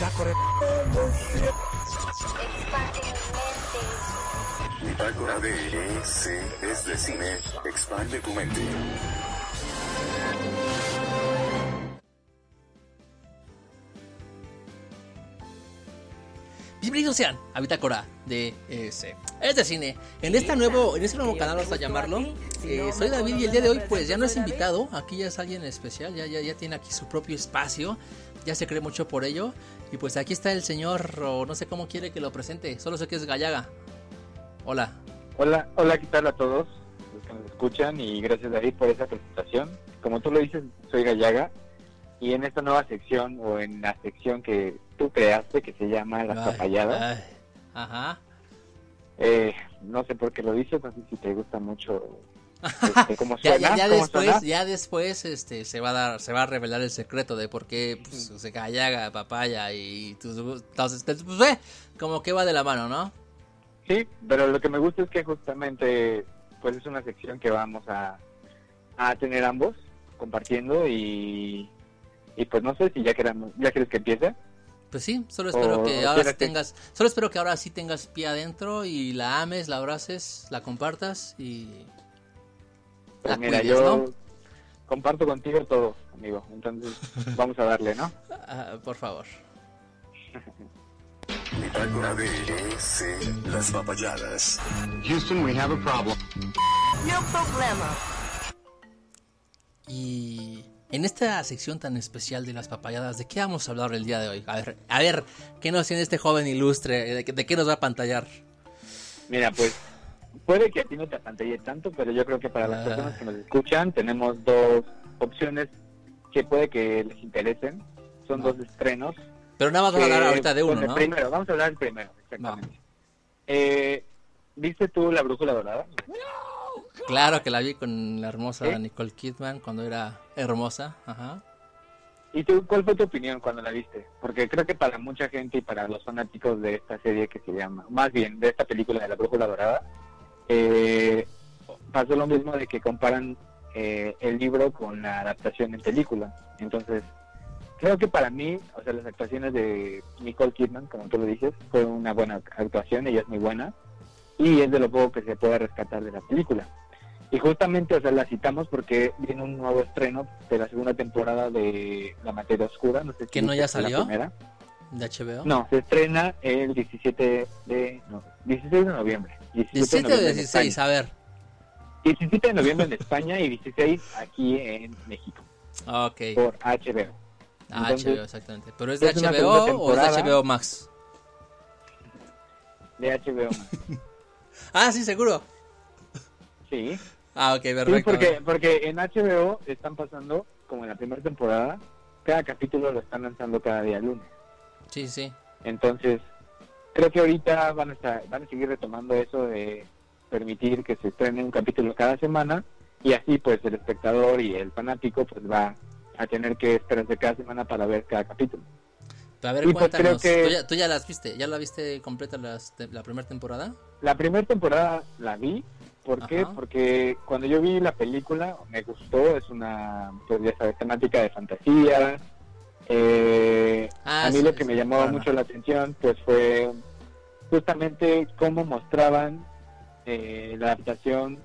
Bitácora. Bitácora de EC es de cine. Expande tu mente. Bienvenidos sean a Bitácora de ese es de cine. En este nuevo, en este nuevo canal vamos a llamarlo. Eh, soy David y el día de hoy pues ya no es invitado, aquí ya es alguien especial, ya, ya, ya tiene aquí su propio espacio, ya se cree mucho por ello. Y pues aquí está el señor, o no sé cómo quiere que lo presente, solo sé que es Gallaga. Hola. Hola, hola, ¿qué tal a todos los que nos escuchan? Y gracias David por esa presentación. Como tú lo dices, soy Gallaga y en esta nueva sección o en la sección que tú creaste que se llama Las Papayadas. Ajá. Eh, no sé por qué lo dices, no sé si te gusta mucho este, ya, ya, cómo después, suena. ya después este, se va a dar, se va a revelar el secreto de por qué pues, se Gallaga, papaya y tus entonces pues como que va de la mano, ¿no? Sí, pero lo que me gusta es que justamente pues es una sección que vamos a, a tener ambos compartiendo y, y pues no sé si ya queramos, ya quieres que empiece. Pues sí, solo espero O que ahora sí tengas, solo espero que ahora sí tengas pie adentro y la ames, la abraces, la compartas y Pues la mira, cuides, yo ¿no? comparto contigo todo, amigo. Entonces vamos a darle, ¿no? Ah, por favor. Bitácora de EC, las papayadas. Houston, we have a problem. Y en esta sección tan especial de las papayadas, ¿de qué vamos a hablar el día de hoy? A ver, a ver, ¿qué nos tiene este joven ilustre? ¿De, qué- de qué nos va a pantallar? Mira, pues puede que a ti no te apantalle tanto, pero yo creo que para las Ah. personas que nos escuchan tenemos dos opciones que puede que les interesen. Son dos estrenos. Pero nada más vamos a hablar que- ahorita de uno, bueno, el ¿no? Primero, vamos a hablar del primero, exactamente. Eh, ¿Viste tú La Brújula Dorada? Claro que la vi con la hermosa ¿Eh? Nicole Kidman cuando era hermosa. Ajá. ¿Y tú, cuál fue tu opinión cuando la viste? Porque creo que para mucha gente y para los fanáticos de esta serie que se llama, más bien de esta película de La Brújula Dorada, eh, pasó lo mismo de que comparan eh, el libro con la adaptación en película. Entonces, creo que para mí, o sea, las actuaciones de Nicole Kidman, como tú lo dices, fue una buena actuación, ella es muy buena, y es de lo poco que se puede rescatar de la película. Y justamente, o sea, la citamos porque viene un nuevo estreno de la segunda temporada de La Materia Oscura. No sé si ¿Que no ya la salió? primera. ¿De HBO? No, se estrena el 17 de, no, 16 de noviembre. 17, 17 de o noviembre en 16, España. a ver. 17 de noviembre en España y 16 aquí en México Ok. por HBO. Ah, Entonces, HBO, exactamente. ¿Pero es de es HBO o es de. HBO Max? De HBO. Ah, sí, seguro. Sí. Ah, ok, Sí, perfecto. porque, porque en HBO están pasando, como en la primera temporada, cada capítulo lo están lanzando cada día lunes. Sí, sí. Entonces, creo que ahorita van a, estar, van a seguir retomando eso de permitir que se estrene un capítulo cada semana y así pues el espectador y el fanático pues va a tener que esperarse cada semana para ver cada capítulo. A ver, Y pues creo cuéntanos. que- ¿Tú, ya, tú ya las viste? ¿Ya la viste completa las te- la primera temporada? La primera temporada la vi, ¿por qué? Porque cuando yo vi la película me gustó, es una, pues ya sabes, temática de fantasía. Eh, Ah, a mí sí, lo que sí, me llamó claro. mucho la atención pues fue justamente cómo mostraban eh, la adaptación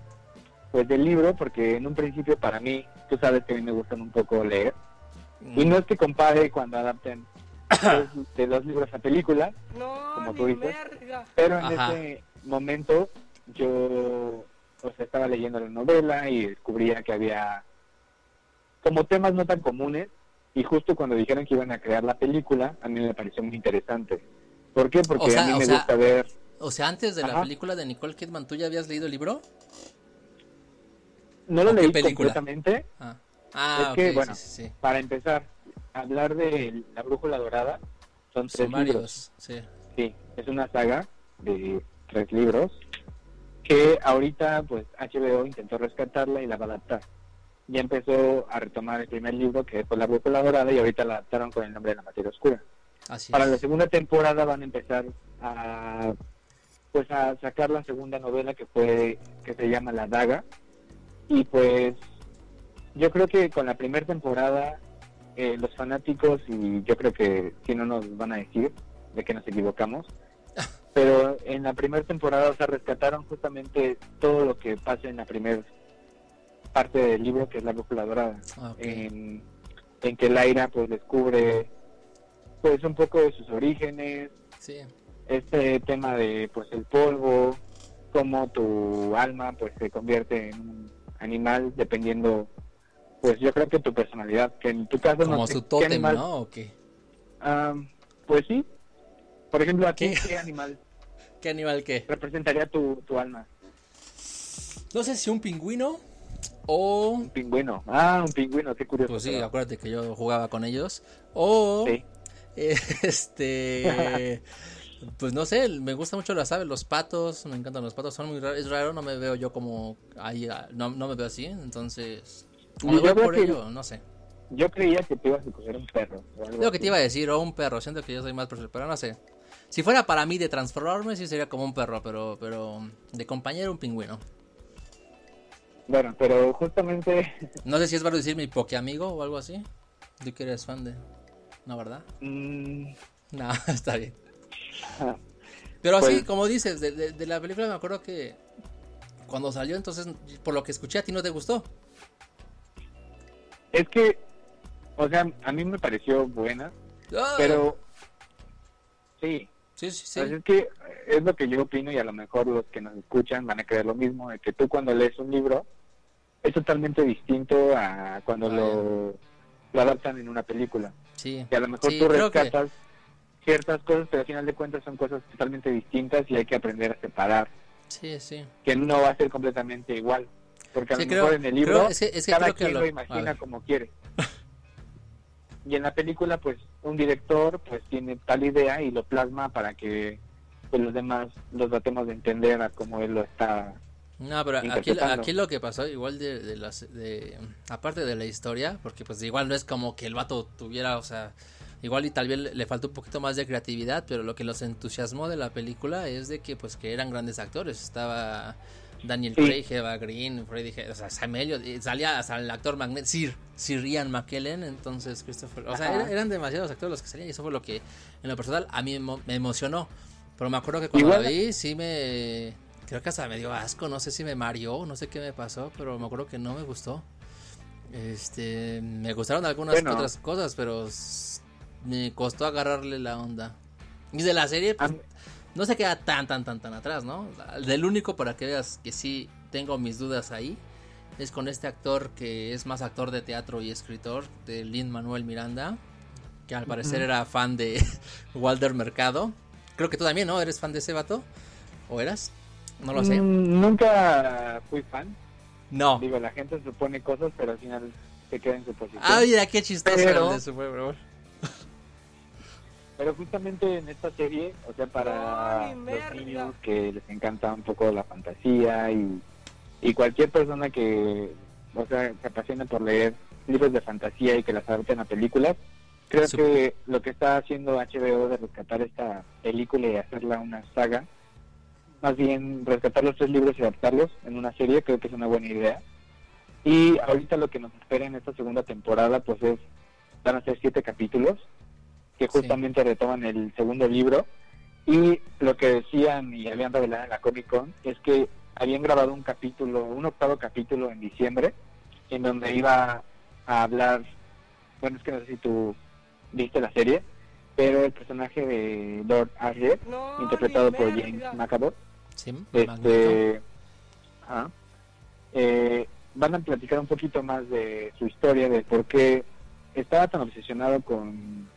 pues del libro, porque en un principio para mí, tú sabes que a mí me gustan un poco leer, y Mm. no es que compare cuando adapten dos- de dos libros a película, como tú dices, pero en Ajá. ese momento yo o sea, estaba leyendo la novela y descubría que había como temas no tan comunes y justo cuando dijeron que iban a crear la película, a mí me pareció muy interesante. ¿Por qué? Porque O sea, a mí me sea, gusta ver... O sea, antes de la película de Nicole Kidman, ¿tú ya habías leído el libro? No lo ¿o qué leí película? completamente. Ah, ah Es que, bueno, sí, sí, sí. Para empezar, hablar de La Brújula Dorada son tres Son libros. sí. Sí, es una saga de tres libros que ahorita pues HBO intentó rescatarla y la va a adaptar. Ya empezó a retomar el primer libro que fue La Brújula Dorada y ahorita la adaptaron con el nombre de La Materia Oscura. Así Para es. la segunda temporada van a empezar a pues a sacar la segunda novela que fue que se llama La Daga y pues yo creo que con la primera temporada eh, los fanáticos, y yo creo que si no nos van a decir de que nos equivocamos, pero en la primera temporada, o sea, rescataron justamente todo lo que pasa en la primera parte del libro, que es la brújula dorada, Ok. en, en que Laira pues descubre pues un poco de sus orígenes, Sí. este tema de pues el polvo, cómo tu alma pues se convierte en un animal dependiendo pues yo creo que tu personalidad, que en tu caso Como no sé, su ¿qué tótem, animal? ¿no? ¿O qué? Ah, pues sí. Por ejemplo, ¿a ti ¿Qué? qué animal ¿Qué animal qué? representaría tu, tu alma? No sé si un pingüino o... Un pingüino. Ah, un pingüino, qué curioso. Pues sí, pero- acuérdate que yo jugaba con ellos. O... Sí. Este... Pues no sé, me gustan mucho las aves, los patos, me encantan los patos, son muy raros, es raro, no me veo yo como ahí, ah, no, no me veo así, entonces, o me yo voy por que- ello, no sé. Yo creía que te ibas a coger un perro. Lo que te iba a decir, o un perro, siento que yo soy más pero no sé. Si fuera para mí de transformarme, sí sería como un perro, pero, pero de compañero un pingüino. Bueno, pero justamente No sé si es válido decir mi pokeamigo o algo así. Tú que eres fan de... No, ¿verdad? mm, No, está bien. ah, Pero así, Pues- como dices, de, de- de la película me acuerdo que cuando salió, entonces, por lo que escuché, a ti no te gustó. es que, o sea, a mí me pareció buena, ¡Ah! pero sí, Sí, sí, sí. Pues es que es lo que yo opino y a lo mejor los que nos escuchan van a creer lo mismo, de que tú cuando lees un libro es totalmente distinto a cuando lo, lo adaptan en una película. Sí, Y a lo mejor Sí, tú que- rescatas ciertas cosas, pero al final de cuentas son cosas totalmente distintas y hay que aprender a separar, sí, sí. que no va a ser completamente igual. Porque a Sí, lo creo- mejor en el libro creo- es que- es que cada creo quien lo- imagina como quiere. y en la película, pues, un director pues tiene tal idea y lo plasma para que pues, los demás los tratemos de entender a cómo él lo está. No, pero aquí, aquí lo que pasó, igual de, de las, de, aparte de la historia, porque pues igual no es como que el vato tuviera, o sea, igual y tal vez le, faltó un poquito más de creatividad, pero lo que los entusiasmó de la película es de que pues que eran grandes actores, estaba Daniel Sí. Craig, Eva Green, Freddy, o sea, Sam Elliott, salía hasta el actor magnet Sir, Sir Ian McKellen, entonces Christopher, o sea, eran demasiados actores los que salían y eso fue lo que en lo personal a mí me emocionó, pero me acuerdo que cuando Igual- la vi sí me creo que hasta me dio asco, no sé si me mareó, no sé qué me pasó, pero me acuerdo que no me gustó. Este, me gustaron algunas Bueno. otras cosas, pero me costó agarrarle la onda. Y de la serie, pues, no se queda tan, tan, tan, tan atrás, ¿no? Del único, para que veas que sí tengo mis dudas ahí, es con este actor que es más actor de teatro y escritor, de Lin Manuel Miranda, que al parecer era fan de Walter Mercado. Creo que tú también, ¿no? ¿Eres fan de ese vato? ¿O eras? No lo sé. Mm, nunca fui fan. No. Digo, la gente supone cosas, pero al final se queda en su posición. Ah, mira, qué chistoso Pero- el de Super Bowl. Pero justamente en esta serie, o sea, para Ay, los merda. niños que les encanta un poco la fantasía y, y cualquier persona que, o sea, se apasiona por leer libros de fantasía y que las adapten a películas, creo que lo que está haciendo HBO de rescatar esta película y hacerla una saga, más bien rescatar los tres libros y adaptarlos en una serie, creo que es una buena idea. Y ahorita lo que nos espera en esta segunda temporada, pues es, van a ser siete capítulos que Sí. justamente retoman el segundo libro y lo que decían y habían revelado en la Comic Con es que habían grabado un capítulo, un octavo capítulo en diciembre en donde iba a hablar, bueno es que no sé si tú viste la serie, pero el personaje de Lord No, interpretado por. James McAvoy, Sí, este, ajá, eh, van a platicar un poquito más de su historia, de por qué estaba tan obsesionado con,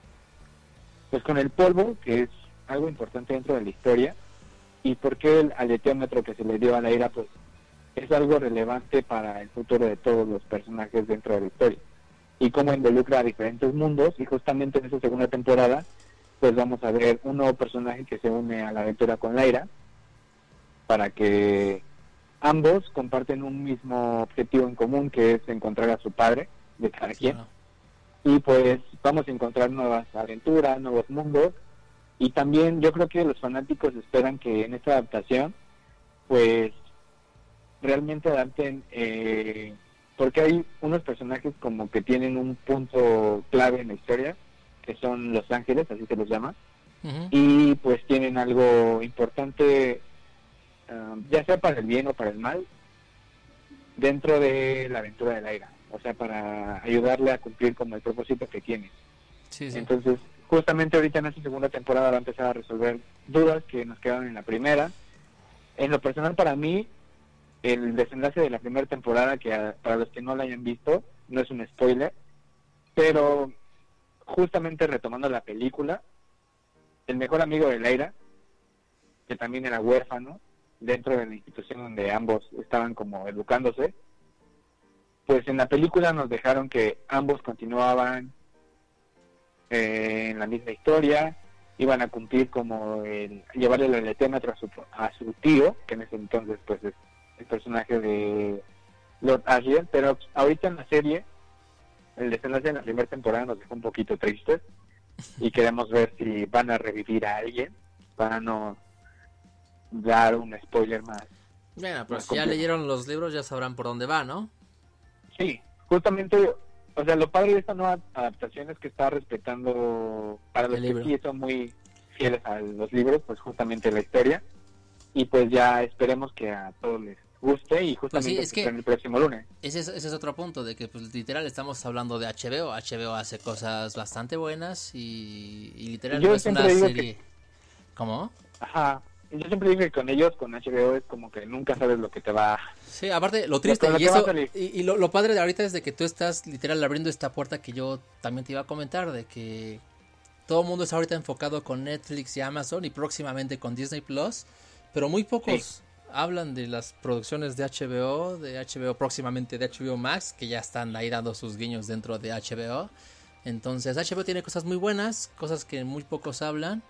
pues con el polvo, que es algo importante dentro de la historia, y por qué el aleteómetro que se le dio a la ira, pues es algo relevante para el futuro de todos los personajes dentro de la historia, y cómo involucra a diferentes mundos, y justamente en esta segunda temporada, pues vamos a ver un nuevo personaje que se une a la aventura con Laira, para que ambos comparten un mismo objetivo en común que es encontrar a su padre de cada quien. Claro. y pues vamos a encontrar nuevas aventuras, nuevos mundos. Y también yo creo que los fanáticos esperan que en esta adaptación pues realmente adapten eh, porque hay unos personajes como que tienen un punto clave en la historia, que son los ángeles, así se los llama, y pues tienen algo importante, ah, ya sea para el bien o para el mal, dentro de la aventura de Laira, o sea, para ayudarle a cumplir como el propósito que tiene. Sí, sí. Entonces, justamente ahorita en esta segunda temporada va a empezar a resolver dudas que nos quedaron en la primera. En lo personal, para mí, el desenlace de la primera temporada, que para los que no la hayan visto, no es un spoiler, pero justamente retomando la película, el mejor amigo de Leira, que también era huérfano, dentro de la institución donde ambos estaban como educándose, pues en la película nos dejaron que ambos continuaban eh, en la misma historia, iban a cumplir como el llevarle el teletémetro a su, a su tío, que en ese entonces pues es el personaje de Lord Asriel, pero ahorita en la serie, el desenlace de la primera temporada nos dejó un poquito tristes y queremos ver si van a revivir a alguien para no dar un spoiler más. Bueno, pero más si ya leyeron los libros ya sabrán por dónde va, ¿no? Sí, justamente, o sea, lo padre de esta nueva adaptación es que está respetando, para los que sí son muy fieles a los libros, pues justamente la historia. Y pues ya esperemos que a todos les guste y justamente Pues es se que- el próximo lunes. Ese es, ese es otro punto, de que pues literal estamos hablando de HBO. HBO hace cosas bastante buenas y, y literal Yo no es una que- serie... ¿Cómo? Ajá. Yo siempre digo que con ellos, con HBO, es como que nunca sabes lo que te va Sí, aparte, lo triste, lo y, eso, y lo, lo padre de ahorita es de que tú estás literal abriendo esta puerta que yo también te iba a comentar, de que todo el mundo está ahorita enfocado con Netflix y Amazon y próximamente con Disney Plus, pero muy pocos hablan de las producciones de HBO, de HBO próximamente de HBO Max, que ya están ahí dando sus guiños dentro de HBO. Entonces, HBO tiene cosas muy buenas, cosas que muy pocos hablan.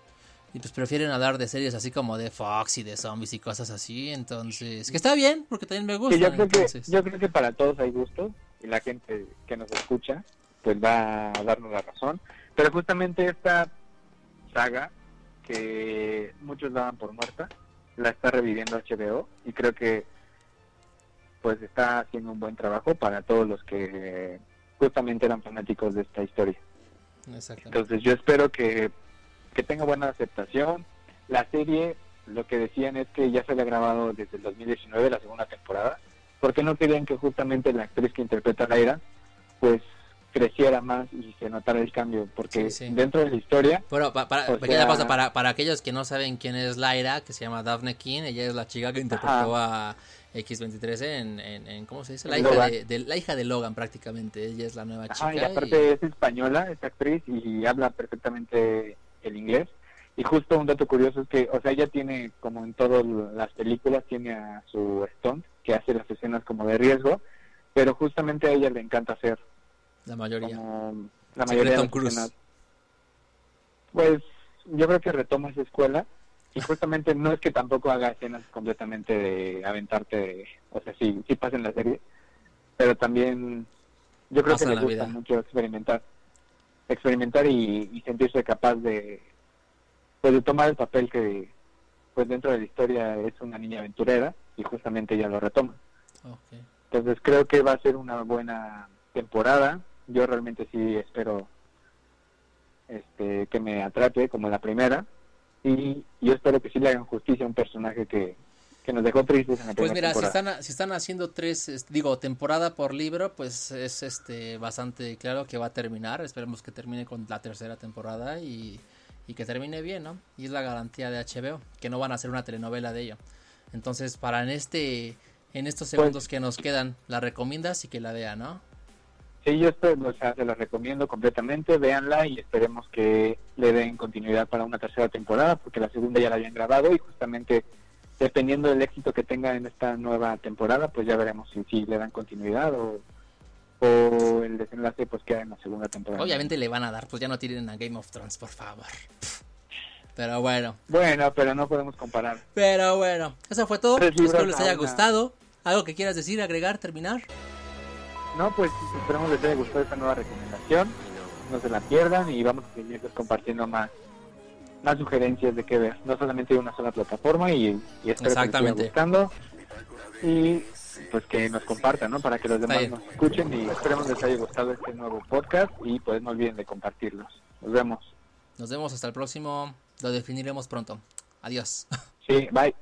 Y pues prefieren hablar de series así como de Fox y de zombies y cosas así. Entonces, que está bien, porque también me gusta. Sí, yo creo que yo creo que para todos hay gustos y la gente que nos escucha pues va a darnos la razón pero justamente esta saga que muchos daban por muerta la está reviviendo HBO y creo que pues está haciendo un buen trabajo para todos los que justamente eran fanáticos de esta historia entonces yo espero que, que tenga buena aceptación. La serie, lo que decían es que ya se había grabado desde el 2019, la segunda temporada, porque no querían que justamente la actriz que interpreta a Laira, pues creciera más y se notara el cambio, porque Sí, sí. dentro de la historia, Bueno, pa- para, O pequeña sea- pausa, para, para aquellos que no saben quién es Lyra, que se llama Daphne King, ella es la chica que interpretó a X23 en, en, en- ¿cómo se dice? La hija de, de- la hija de Logan prácticamente, ella es la nueva ajá, y chica. aparte es española, esta actriz, y habla perfectamente el inglés. Y justo un dato curioso es que, o sea, ella tiene, como en todas las películas, tiene a su stunt, que hace las escenas como de riesgo, pero justamente a ella le encanta hacer la mayoría. como la Siempre mayoría de las escenas. Pues yo creo que retoma esa escuela y justamente no es que tampoco haga escenas completamente de aventarte, de- o sea, sí, sí pasa en la serie, pero también yo creo que le gusta vida. mucho experimentar, experimentar y, y sentirse capaz de, pues, de tomar el papel que pues dentro de la historia es una niña aventurera y justamente ella lo retoma. Ok. Entonces creo que va a ser una buena temporada. Yo realmente sí espero este que me atrape como la primera y yo espero que sí le hagan justicia a un personaje que, que nos dejó tristes en la Pues mira, si están, si están haciendo tres, es- digo, temporada por libro, pues es este bastante claro que va a terminar. Esperemos que termine con la tercera temporada y, y que termine bien, ¿no? Y es la garantía de HBO, que no van a hacer una telenovela de ello. Entonces, para en este, en estos Pues segundos que nos quedan, la recomiendas y que la vea, ¿no? Sí, yo estoy, o sea, se la recomiendo completamente, véanla y esperemos que le den continuidad para una tercera temporada, porque la segunda ya la habían grabado y justamente dependiendo del éxito que tenga en esta nueva temporada, pues ya veremos si, si le dan continuidad o, o el desenlace pues queda en la segunda temporada. Obviamente le van a dar, pues ya no tiren a Game of Thrones, por favor. Pero bueno, Bueno, pero no podemos comparar. pero bueno, eso fue todo. Espero les haya gustado. ¿Algo que quieras decir, agregar, terminar? No, pues esperamos les haya gustado esta nueva recomendación, no se la pierdan y vamos a seguir compartiendo más más sugerencias de qué ver, no solamente una sola plataforma y, y espero que Exactamente. gustando. Y pues que nos compartan, ¿no? Para que los demás nos escuchen y esperemos les haya gustado este nuevo podcast y pues no olviden de compartirlos. Nos vemos. Nos vemos hasta el próximo. Lo definiremos pronto. Adiós. Sí, bye.